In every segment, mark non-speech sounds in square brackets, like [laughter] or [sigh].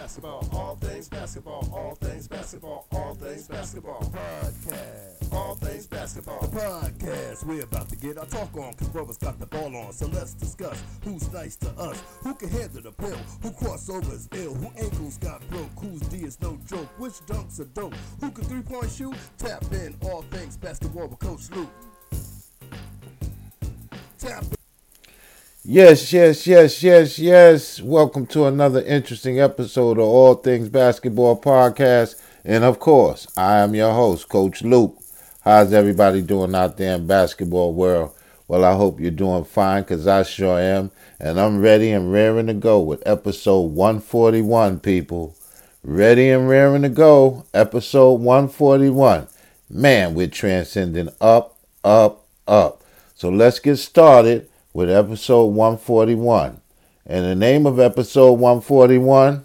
basketball, all things basketball, all things basketball, all things basketball. Podcast, all things basketball. Podcast we're about to get our talk on, cause brothers got the ball on. So let's discuss who's nice to us, who can handle the pill, who crossovers ill, who ankles got broke, whose D is no joke, which dunks are dope, who can three point shoot. Tap in all things basketball with Coach Luke. Tap in. Yes, yes, yes, yes, yes. Welcome to another interesting episode of All Things Basketball Podcast. And of course, I am your host, Coach Luke. How's everybody doing out there in basketball world? Well, I hope you're doing fine because I sure am. And I'm ready and raring to go with episode 141, people. Ready and raring to go. Episode 141. Man, we're transcending up, up, up. So let's get started with episode 141. And the name of episode 141,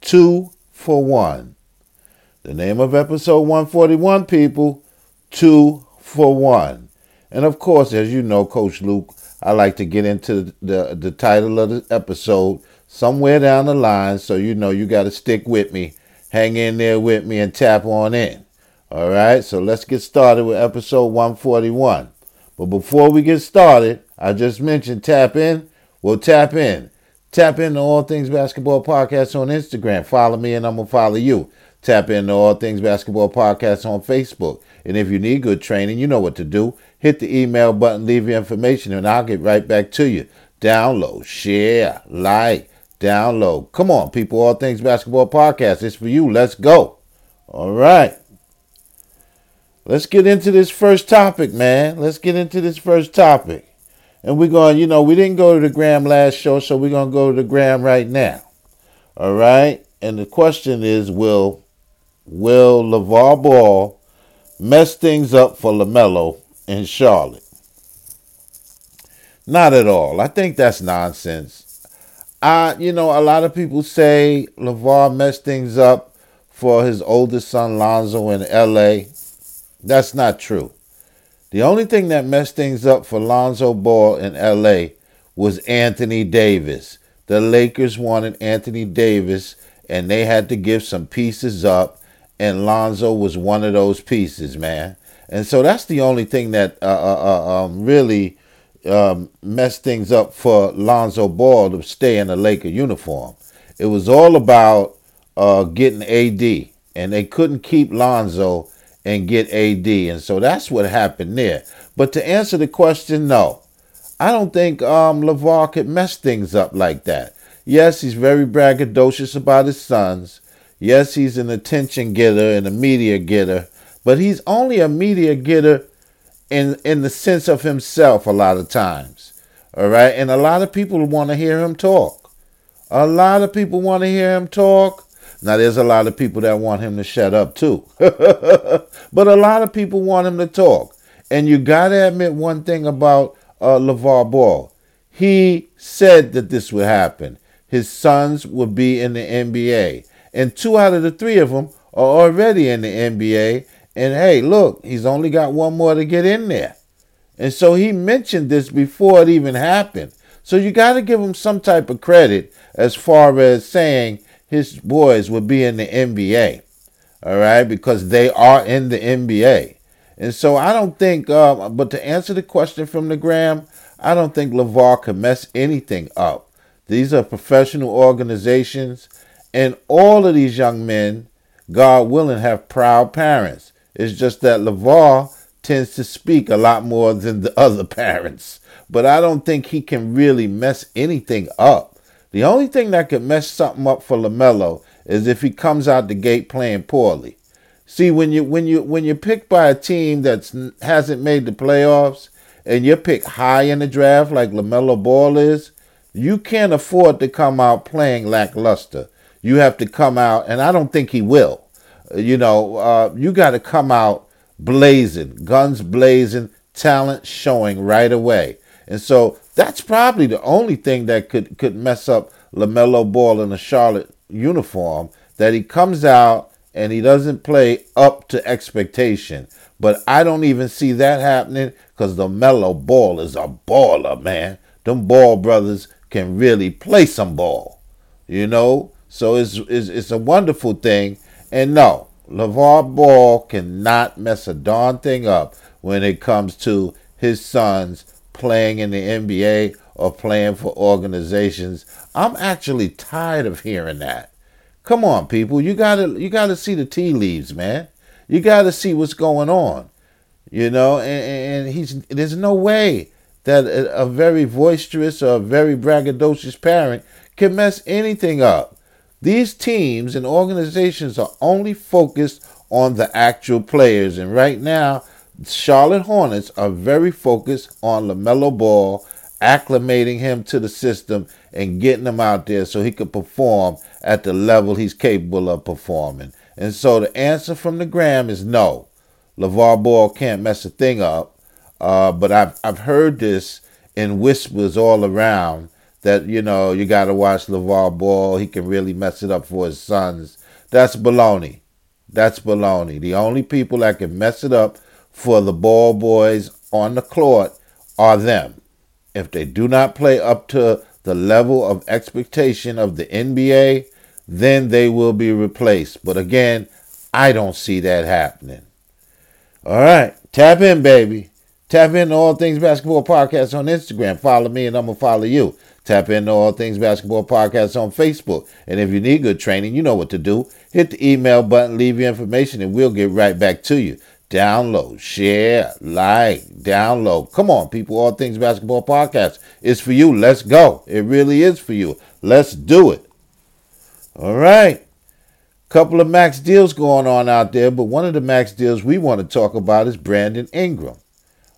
Two for One. The name of episode 141, people, Two for One. And of course, as you know, Coach Luke, I like to get into the, the title of the episode somewhere down the line. So you know you got to stick with me, hang in there with me, and tap on in. All right, so let's get started with episode 141. But before we get started, I just mentioned tap in. Well, tap in. Tap into All Things Basketball Podcast on Instagram. Follow me and I'm going to follow you. Tap into All Things Basketball Podcast on Facebook. And if you need good training, you know what to do. Hit the email button, leave your information, and I'll get right back to you. Download, share, like, download. Come on, people. All Things Basketball Podcast. It's for you. Let's go. All right. Let's get into this first topic, man. Let's get into this first topic. And we're going, you know, we didn't go to the Gram last show, so we're going to go to the Gram right now. All right? And the question is will will LeVar Ball mess things up for LaMelo in Charlotte? Not at all. I think that's nonsense. I, you know, a lot of people say LeVar messed things up for his oldest son Lonzo in LA. That's not true. The only thing that messed things up for Lonzo Ball in LA was Anthony Davis. The Lakers wanted Anthony Davis and they had to give some pieces up, and Lonzo was one of those pieces, man. And so that's the only thing that uh, uh, uh, um, really um, messed things up for Lonzo Ball to stay in a Laker uniform. It was all about uh, getting AD, and they couldn't keep Lonzo and get AD. And so that's what happened there. But to answer the question, no. I don't think um, LeVar could mess things up like that. Yes, he's very braggadocious about his sons. Yes, he's an attention getter and a media getter. But he's only a media getter in, in the sense of himself a lot of times. All right? And a lot of people want to hear him talk. A lot of people want to hear him talk. Now, there's a lot of people that want him to shut up too. [laughs] but a lot of people want him to talk. And you got to admit one thing about uh, LeVar Ball. He said that this would happen. His sons would be in the NBA. And two out of the three of them are already in the NBA. And hey, look, he's only got one more to get in there. And so he mentioned this before it even happened. So you got to give him some type of credit as far as saying his boys would be in the NBA. All right, because they are in the NBA. And so I don't think, uh, but to answer the question from the Gram, I don't think LeVar can mess anything up. These are professional organizations, and all of these young men, God willing, have proud parents. It's just that LeVar tends to speak a lot more than the [laughs] other parents. But I don't think he can really mess anything up. The only thing that could mess something up for LaMelo is if he comes out the gate playing poorly. See, when you when you when you're picked by a team that hasn't made the playoffs and you're picked high in the draft like LaMelo Ball is, you can't afford to come out playing lackluster. You have to come out, and I don't think he will. You know, uh, you got to come out blazing, guns blazing, talent showing right away. And so that's probably the only thing that could could mess up LaMelo Ball in a Charlotte uniform that he comes out and he doesn't play up to expectation. But I don't even see that happening because LaMelo Ball is a baller, man. Them Ball brothers can really play some ball, you know. So it's, it's, it's a wonderful thing. And no, LeVar Ball cannot mess a darn thing up when it comes to his sons playing in the NBA or playing for organizations. I'm actually tired of hearing that. Come on, people. You gotta you gotta see the tea leaves, man. You gotta see what's going on. You know, and, and he's there's no way that a, a very boisterous or very braggadocious parent can mess anything up. These teams and organizations are only focused on the actual players, and right now, Charlotte Hornets are very focused on LaMelo Ball, acclimating him to the system and getting him out there so he could perform at the level he's capable of performing. And so the answer from the Gram is no. LeVar Ball can't mess a thing up. Uh, but I've, I've heard this in whispers all around that, you know, you got to watch LeVar Ball. He can really mess it up for his sons. That's baloney. That's baloney. The only people that can mess it up for the ball boys on the court are them. If they do not play up to the level of expectation of the NBA, then they will be replaced. But again, I don't see that happening. All right, tap in, baby. Tap in to All Things Basketball Podcast on Instagram. Follow me and I'm going to follow you. Tap into All Things Basketball Podcast on Facebook. And if you need good training, you know what to do. Hit the email button, leave your information, and we'll get right back to you. Download, share, like, download. Come on, people. All Things Basketball Podcast It's for you. Let's go. It really is for you. Let's do it. All right. Couple of max deals going on out there, but one of the max deals we want to talk about is Brandon Ingram.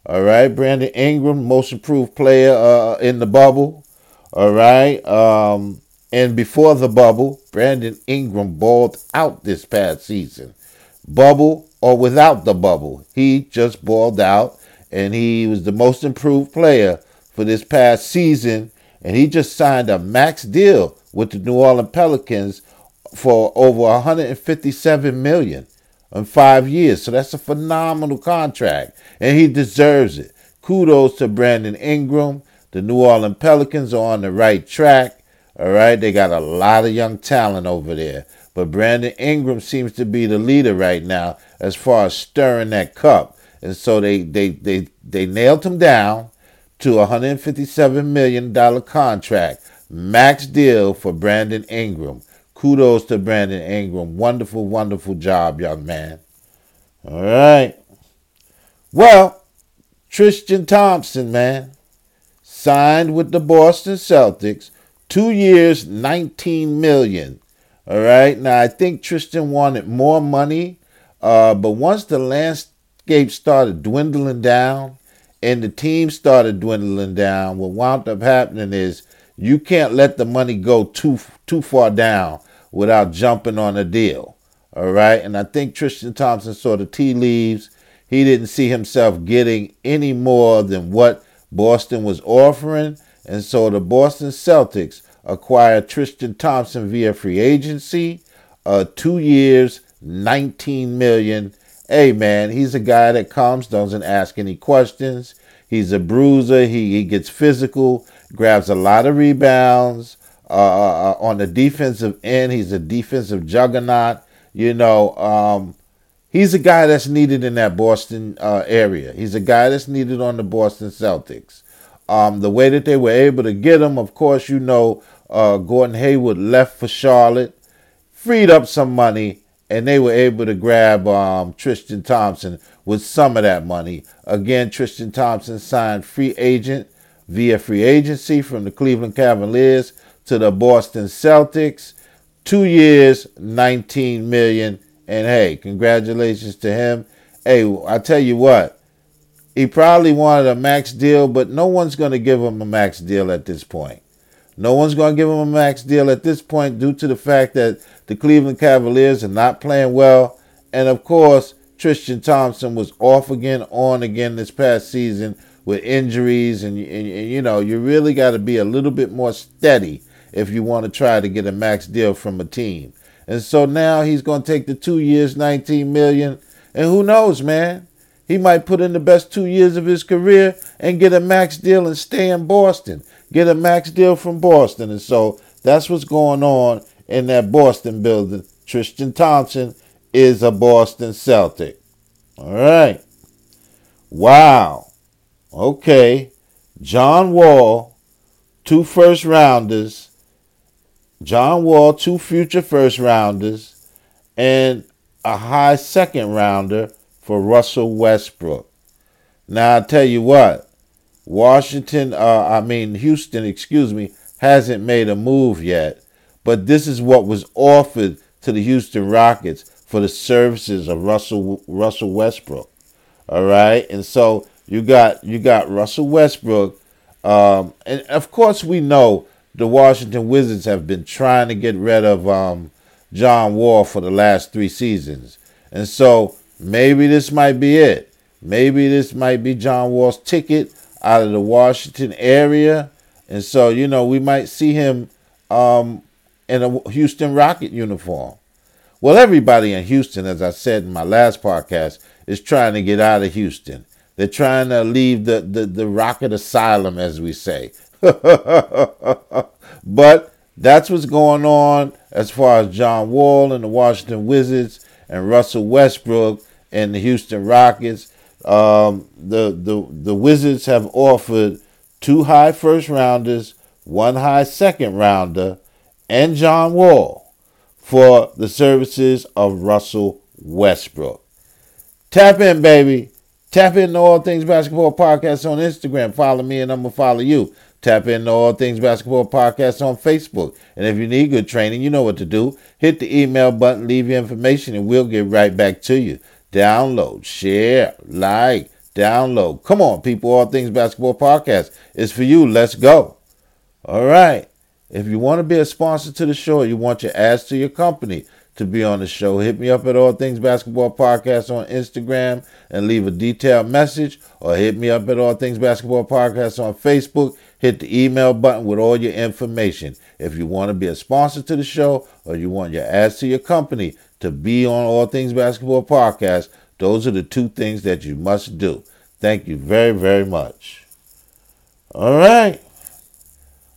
All right, Brandon Ingram, most improved player uh, in the bubble. All right. Um, and before the bubble, Brandon Ingram balled out this past season. Bubble or without the bubble, he just balled out, and he was the most improved player for this past season. And he just signed a max deal with the New Orleans Pelicans for over 157 million in five years. So that's a phenomenal contract, and he deserves it. Kudos to Brandon Ingram. The New Orleans Pelicans are on the right track. All right, they got a lot of young talent over there. But Brandon Ingram seems to be the leader right now as far as stirring that cup. And so they they they, they nailed him down to a $157 million contract. Max deal for Brandon Ingram. Kudos to Brandon Ingram. Wonderful, wonderful job, young man. All right. Well, Tristan Thompson, man, signed with the Boston Celtics, two years, 19 million. All right. Now I think Tristan wanted more money, uh, but once the landscape started dwindling down and the team started dwindling down, what wound up happening is you can't let the money go too too far down without jumping on a deal. All right. And I think Tristan Thompson saw the tea leaves. He didn't see himself getting any more than what Boston was offering. And so the Boston Celtics acquired Tristan Thompson via free agency. Uh, two years, 19 million. Hey man, he's a guy that comes, doesn't ask any questions. He's a bruiser. He, he gets physical grabs a lot of rebounds. Uh, uh, uh, on the defensive end, he's a defensive juggernaut. You know, um, he's a guy that's needed in that Boston uh, area. He's a guy that's needed on the Boston Celtics. Um, the way that they were able to get him, of course, you know, uh, Gordon Hayward left for Charlotte, freed up some money, and they were able to grab um, Tristan Thompson with some of that money. Again, Tristan Thompson signed free agent via free agency from the Cleveland Cavaliers to the Boston Celtics. Two years, 19 million. And hey, congratulations to him. Hey, I tell you what, he probably wanted a max deal, but no one's going to give him a max deal at this point. No one's going to give him a max deal at this point due to the fact that the Cleveland Cavaliers are not playing well. And of course, Tristan Thompson was off again, on again this past season with injuries, and, and, and you know you really got to be a little bit more steady if you want to try to get a max deal from a team. And so now he's going to take the two years, 19 million, and who knows, man? He might put in the best two years of his career and get a max deal and stay in Boston. Get a max deal from Boston. And so that's what's going on in that Boston building. Tristan Thompson is a Boston Celtic. All right. Wow. Okay. John Wall, two first rounders. John Wall, two future first rounders, and a high second rounder for Russell Westbrook. Now I tell you what, Washington, uh, I mean Houston, excuse me, hasn't made a move yet, but this is what was offered to the Houston Rockets for the services of Russell Russell Westbrook. All right, and so you got you got Russell Westbrook, um, and of course we know the Washington Wizards have been trying to get rid of um, John Wall for the last three seasons, and so maybe this might be it. Maybe this might be John Wall's ticket out of the Washington area, and so you know we might see him um, in a Houston Rocket uniform. Well, everybody in Houston, as I said in my last podcast, is trying to get out of Houston. They're trying to leave the, the, the rocket asylum, as we say. [laughs] but that's what's going on as far as John Wall and the Washington Wizards and Russell Westbrook and the Houston Rockets. Um, the, the, the Wizards have offered two high first rounders, one high second rounder, and John Wall for the services of Russell Westbrook. Tap in, baby. Tap in to All Things Basketball Podcast on Instagram. Follow me and I'm going to follow you. Tap in to All Things Basketball Podcast on Facebook. And if you need good training, you know what to do. Hit the email button, leave your information, and we'll get right back to you. Download, share, like, download. Come on, people. All Things Basketball Podcast is for you. Let's go. All right. If you want to be a sponsor to the show, you want your ads to your company to be on the show, hit me up at All Things Basketball Podcast on Instagram and leave a detailed message, or hit me up at All Things Basketball Podcast on Facebook. Hit the email button with all your information. If you want to be a sponsor to the show, or you want your ads to your company to be on All Things Basketball Podcast, those are the two things that you must do. Thank you very, very much. All right.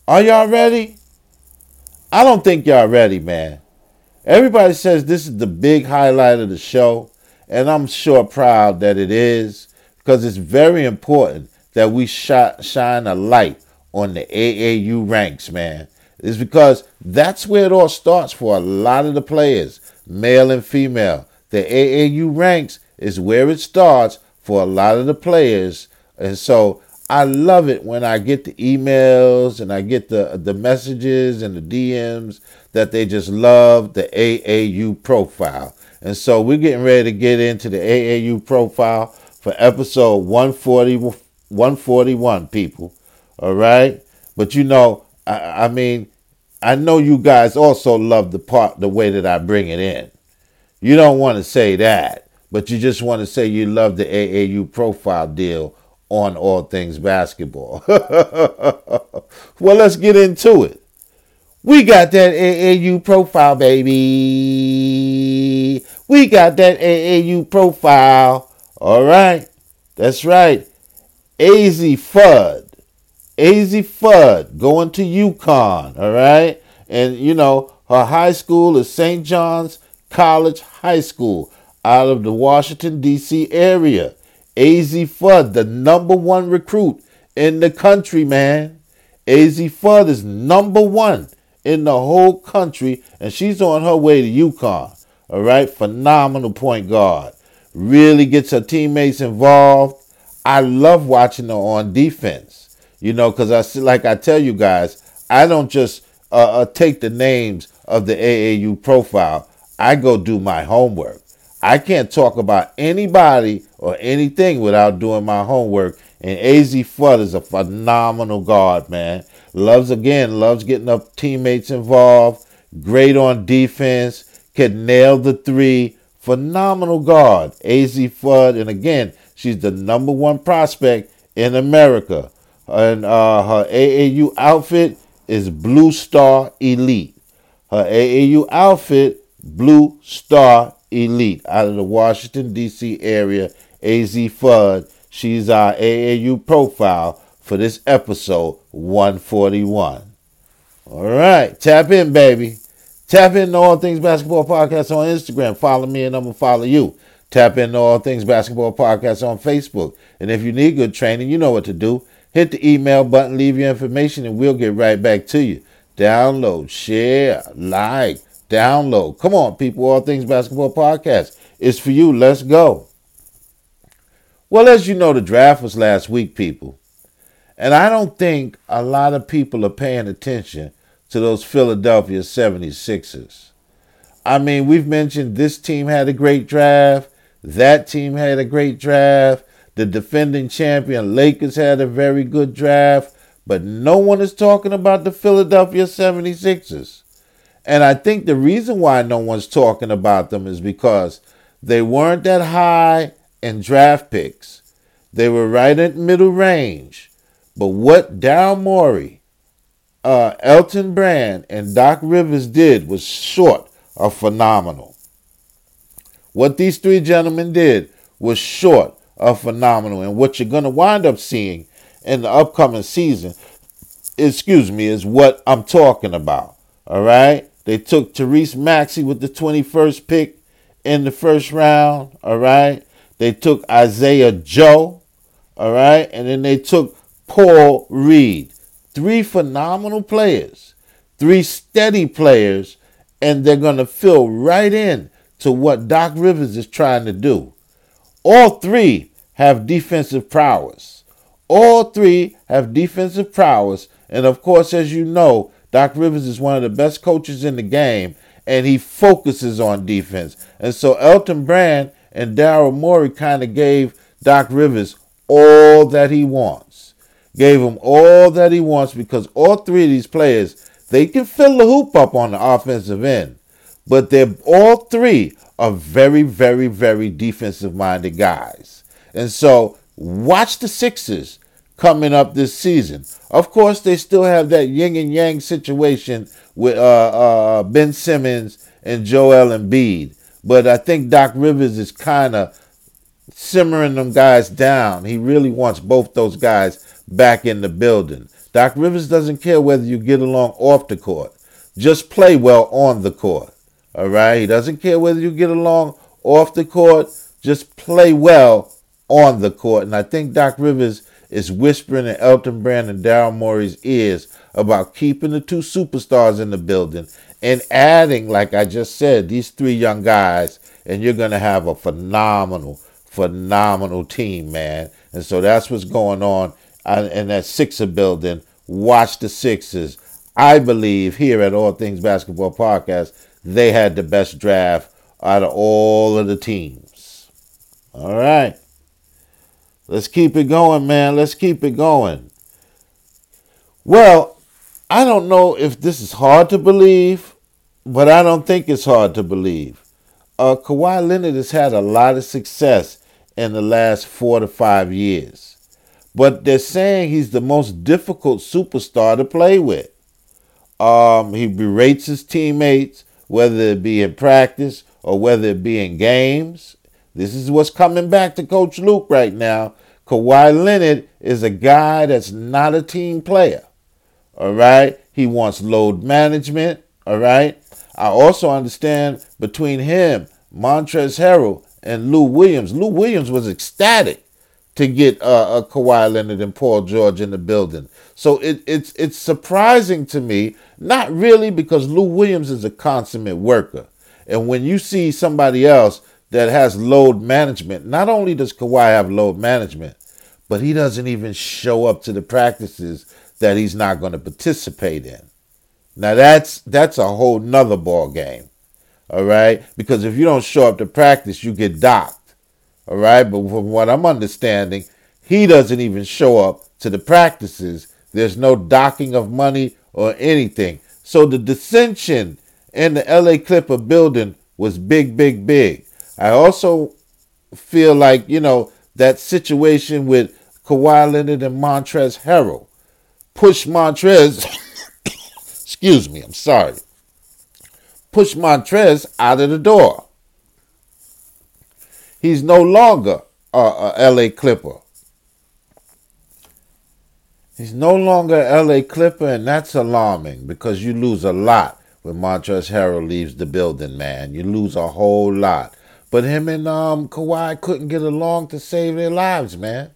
Are y'all ready? I don't think y'all ready, man. Everybody says this is the big highlight of the show, and I'm sure proud that it is because it's very important that we sh- shine a light on the AAU ranks, man. It's because that's where it all starts for a lot of the players, male and female. The AAU ranks is where it starts for a lot of the players. And so I love it when I get the emails and I get the the messages and the DMs that they just love the AAU profile. And so we're getting ready to get into the AAU profile for episode 140, 141, people. All right? But you know, I, I mean, I know you guys also love the part, the way that I bring it in. You don't want to say that, but you just want to say you love the AAU profile deal on all things basketball. [laughs] well, let's get into it. We got that AAU profile, baby. We got that AAU profile. All right. That's right. Azzi Fudd. Azzi Fudd going to UConn. All right. And, you know, her high school is St. John's College High School out of the Washington, D.C. area. Azzi Fudd, the number one recruit in the country, man. Azzi Fudd is number one in the whole country, and she's on her way to UConn. All right, phenomenal point guard. Really gets her teammates involved. I love watching her on defense. You know, because I like I tell you guys, I don't just uh, uh, take the names of the AAU profile. I go do my homework. I can't talk about anybody or anything without doing my homework. And Azzi Fudd is a phenomenal guard, man. Loves again, loves getting up teammates involved. Great on defense. Can nail the three. Phenomenal guard, Azzi Fudd. And again, she's the number one prospect in America. And uh, her AAU outfit is Blue Star Elite. Her AAU outfit, Blue Star elite out of the Washington, D.C. area, Azzi Fudd. She's our AAU profile for this episode 141. All right, tap in, baby. Tap into All Things Basketball Podcast on Instagram. Follow me and I'm going to follow you. Tap into All Things Basketball Podcast on Facebook. And if you need good training, you know what to do. Hit the email button, leave your information, and we'll get right back to you. Download, share, like, download. Come on, people. All Things Basketball Podcast. It's for you. Let's go. Well, as you know, the draft was last week, people. And I don't think a lot of people are paying attention to those Philadelphia 76ers. I mean, we've mentioned this team had a great draft, that team had a great draft, the defending champion Lakers had a very good draft, but no one is talking about the Philadelphia 76ers. And I think the reason why no one's talking about them is because they weren't that high in draft picks. They were right at middle range. But what Daryl Morey uh, Elton Brand and Doc Rivers did was short of phenomenal. What these three gentlemen did was short of phenomenal. And what you're going to wind up seeing in the upcoming season, excuse me, is what I'm talking about. All right? They took Tyrese Maxey with the 21st pick in the first round. All right? They took Isaiah Joe. All right? And then they took Paul Reed. Three phenomenal players, three steady players, and they're going to fill right in to what Doc Rivers is trying to do. All three have defensive prowess. All three have defensive prowess. And of course, as you know, Doc Rivers is one of the best coaches in the game, and he focuses on defense. And so Elton Brand and Daryl Morey kind of gave Doc Rivers all that he wants gave him all that he wants because all three of these players, they can fill the hoop up on the offensive end. But they're all three are very, very, very defensive minded guys. And so watch the Sixers coming up this season. Of course, they still have that yin and yang situation with uh, uh, Ben Simmons and Joel Embiid. But I think Doc Rivers is kind of simmering them guys down. He really wants both those guys back in the building. Doc Rivers doesn't care whether you get along off the court. Just play well on the court. All right? He doesn't care whether you get along off the court. Just play well on the court. And I think Doc Rivers is whispering in Elton Brand and Daryl Morey's ears about keeping the two superstars in the building and adding, like I just said, these three young guys, and you're going to have a phenomenal, phenomenal team, man. And so that's what's going on uh, in that Sixer building. Watch the Sixers. I believe here at All Things Basketball Podcast, they had the best draft out of all of the teams. All right. Let's keep it going, man. Let's keep it going. Well, I don't know if this is hard to believe, but I don't think it's hard to believe. Uh, Kawhi Leonard has had a lot of success in the last four to five years but they're saying he's the most difficult superstar to play with. Um, he berates his teammates, whether it be in practice or whether it be in games. This is what's coming back to Coach Luke right now. Kawhi Leonard is a guy that's not a team player. All right. He wants load management. All right. I also understand between him, Montrezl Harrell, and Lou Williams. Lou Williams was ecstatic to get uh, a Kawhi Leonard and Paul George in the building. So it, it's it's surprising to me, not really because Lou Williams is a consummate worker, and when you see somebody else that has load management, not only does Kawhi have load management, but he doesn't even show up to the practices that he's not going to participate in. Now that's that's a whole nother ball game. All right? Because if you don't show up to practice, you get docked. All right, but from what I'm understanding, he doesn't even show up to the practices. There's no docking of money or anything. So the dissension in the LA Clipper building was big, big, big. I also feel like, you know, that situation with Kawhi Leonard and Montrezl Harrell pushed Montrez, [coughs] excuse me, I'm sorry, pushed Montrez out of the door. He's no longer a, a LA Clipper. He's no longer LA Clipper, and that's alarming because you lose a lot when Montrezl Harrell leaves the building, man. You lose a whole lot. But him and um, Kawhi couldn't get along to save their lives, man.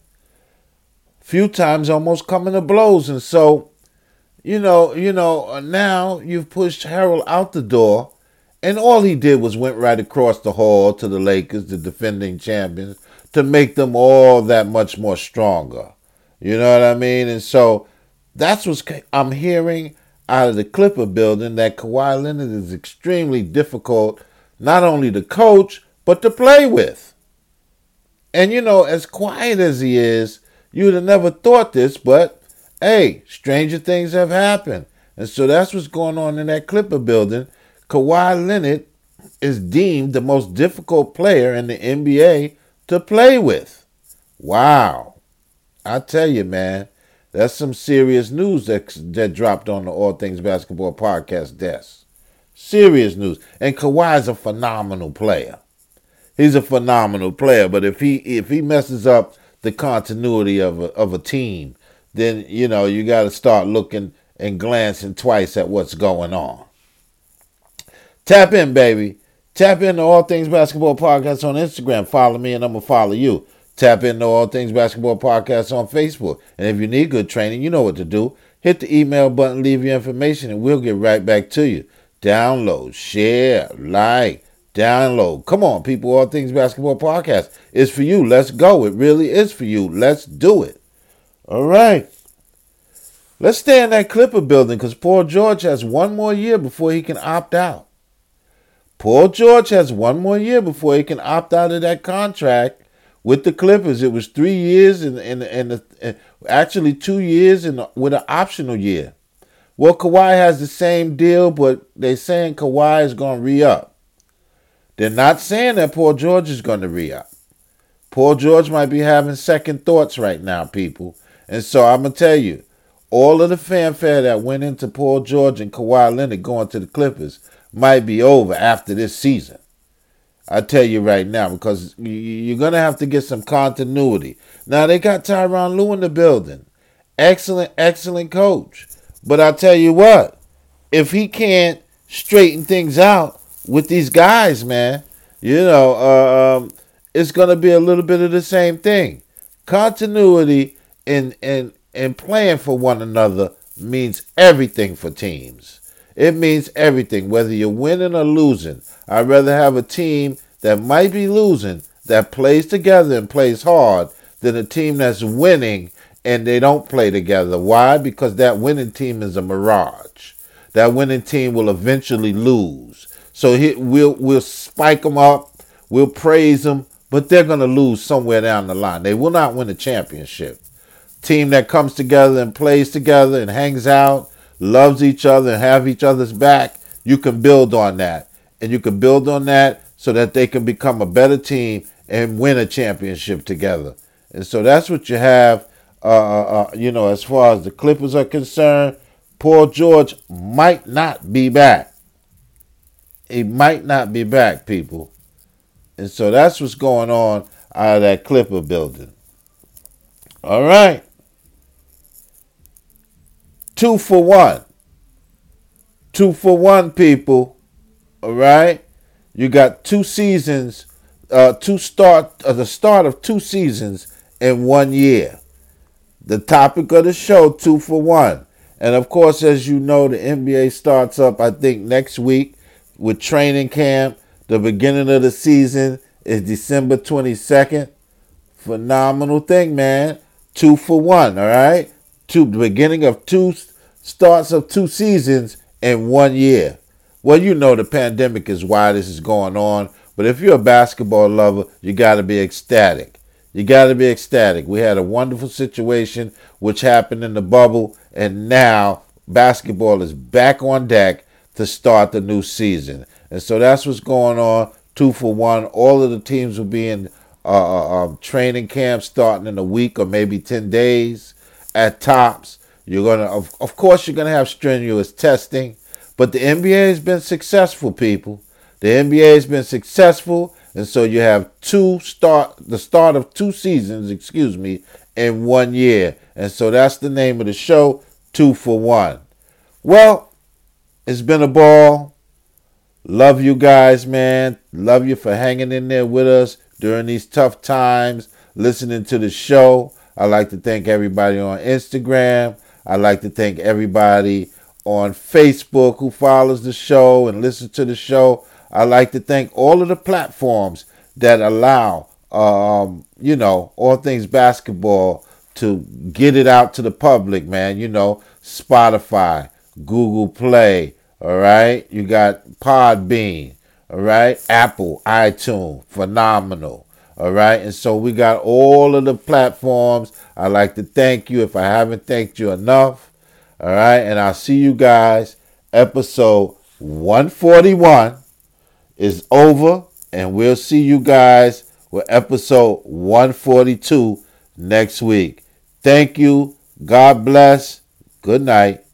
Few times almost coming to blows, and so, you know, you know, now you've pushed Harrell out the door, and all he did was went right across the hall to the Lakers, the defending champions, to make them all that much more stronger. You know what I mean? And so that's what I'm hearing out of the Clipper building that Kawhi Leonard is extremely difficult, not only to coach, but to play with. And you know, as quiet as he is, you'd have never thought this, but hey, stranger things have happened. And so that's what's going on in that Clipper building. Kawhi Leonard is deemed the most difficult player in the NBA to play with. Wow. I tell you, man, that's some serious news that that dropped on the All Things Basketball podcast desk. Serious news. And Kawhi's a phenomenal player. He's a phenomenal player, but if he if he messes up the continuity of a, of a team, then you know you got to start looking and glancing twice at what's going on. Tap in, baby. Tap into All Things Basketball Podcast on Instagram. Follow me, and I'm gonna follow you. Tap into All Things Basketball Podcast on Facebook. And if you need good training, you know what to do. Hit the email button, leave your information, and we'll get right back to you. Download, share, like, download. Come on, people. All Things Basketball Podcast is for you. Let's go. It really is for you. Let's do it. All right. Let's stay in that Clipper building because Paul George has one more year before he can opt out. Paul George has one more year before he can opt out of that contract with the Clippers, it was three years and actually two years with an optional year. Well, Kawhi has the same deal, but they're saying Kawhi is going to re up. They're not saying that Paul George is going to re up. Paul George might be having second thoughts right now, people. And so I'm going to tell you, all of the fanfare that went into Paul George and Kawhi Leonard going to the Clippers might be over after this season. I tell you right now, because you're gonna have to get some continuity. Now they got Tyronn Lue in the building, excellent, excellent coach. But I tell you what, if he can't straighten things out with these guys, man, you know, uh, um, it's gonna be a little bit of the same thing. Continuity in in in playing for one another means everything for teams. It means everything, whether you're winning or losing. I'd rather have a team that might be losing that plays together and plays hard than a team that's winning and they don't play together. Why? Because that winning team is a mirage. That winning team will eventually lose. So he, we'll we'll spike them up, we'll praise them, but they're going to lose somewhere down the line. They will not win a championship. Team that comes together and plays together and hangs out loves each other and have each other's back, you can build on that. And you can build on that so that they can become a better team and win a championship together. And so that's what you have, uh, uh, uh you know, as far as the Clippers are concerned. Paul George might not be back. He might not be back, people. And so that's what's going on out of that Clipper building. All right two for one. Two for one, people. All right? You got two seasons, uh, two start, uh, the start of two seasons in one year. The topic of the show, two for one. And of course, as you know, the NBA starts up, I think, next week with training camp. The beginning of the season is December 22nd. Phenomenal thing, man. Two for one, all right? two the beginning of two starts of two seasons in one year. Well, you know the pandemic is why this is going on, but if you're a basketball lover, you got to be ecstatic. You got to be ecstatic. We had a wonderful situation which happened in the bubble, and now basketball is back on deck to start the new season. And so that's what's going on. Two for one. All of the teams will be in uh, uh um, training camp starting in a week or maybe 10 days at tops. You're gonna, of, of course, you're gonna have strenuous testing, but the NBA has been successful, people. The NBA has been successful, and so you have two start the start of two seasons, excuse me, in one year, and so that's the name of the show, two for one. Well, It's been a ball. Love you guys, man. Love you for hanging in there with us during these tough times, listening to the show. I'd like to thank everybody on Instagram. I'd like to thank everybody on Facebook who follows the show and listens to the show. I'd like to thank all of the platforms that allow, um, you know, all things basketball to get it out to the public, man. You know, Spotify, Google Play, all right? You got Podbean, all right? Apple, iTunes, phenomenal, all right? And so we got all of the platforms. I'd like to thank you if I haven't thanked you enough, all right? And I'll see you guys. Episode 141 is over, and we'll see you guys with episode 142 next week. Thank you. God bless. Good night.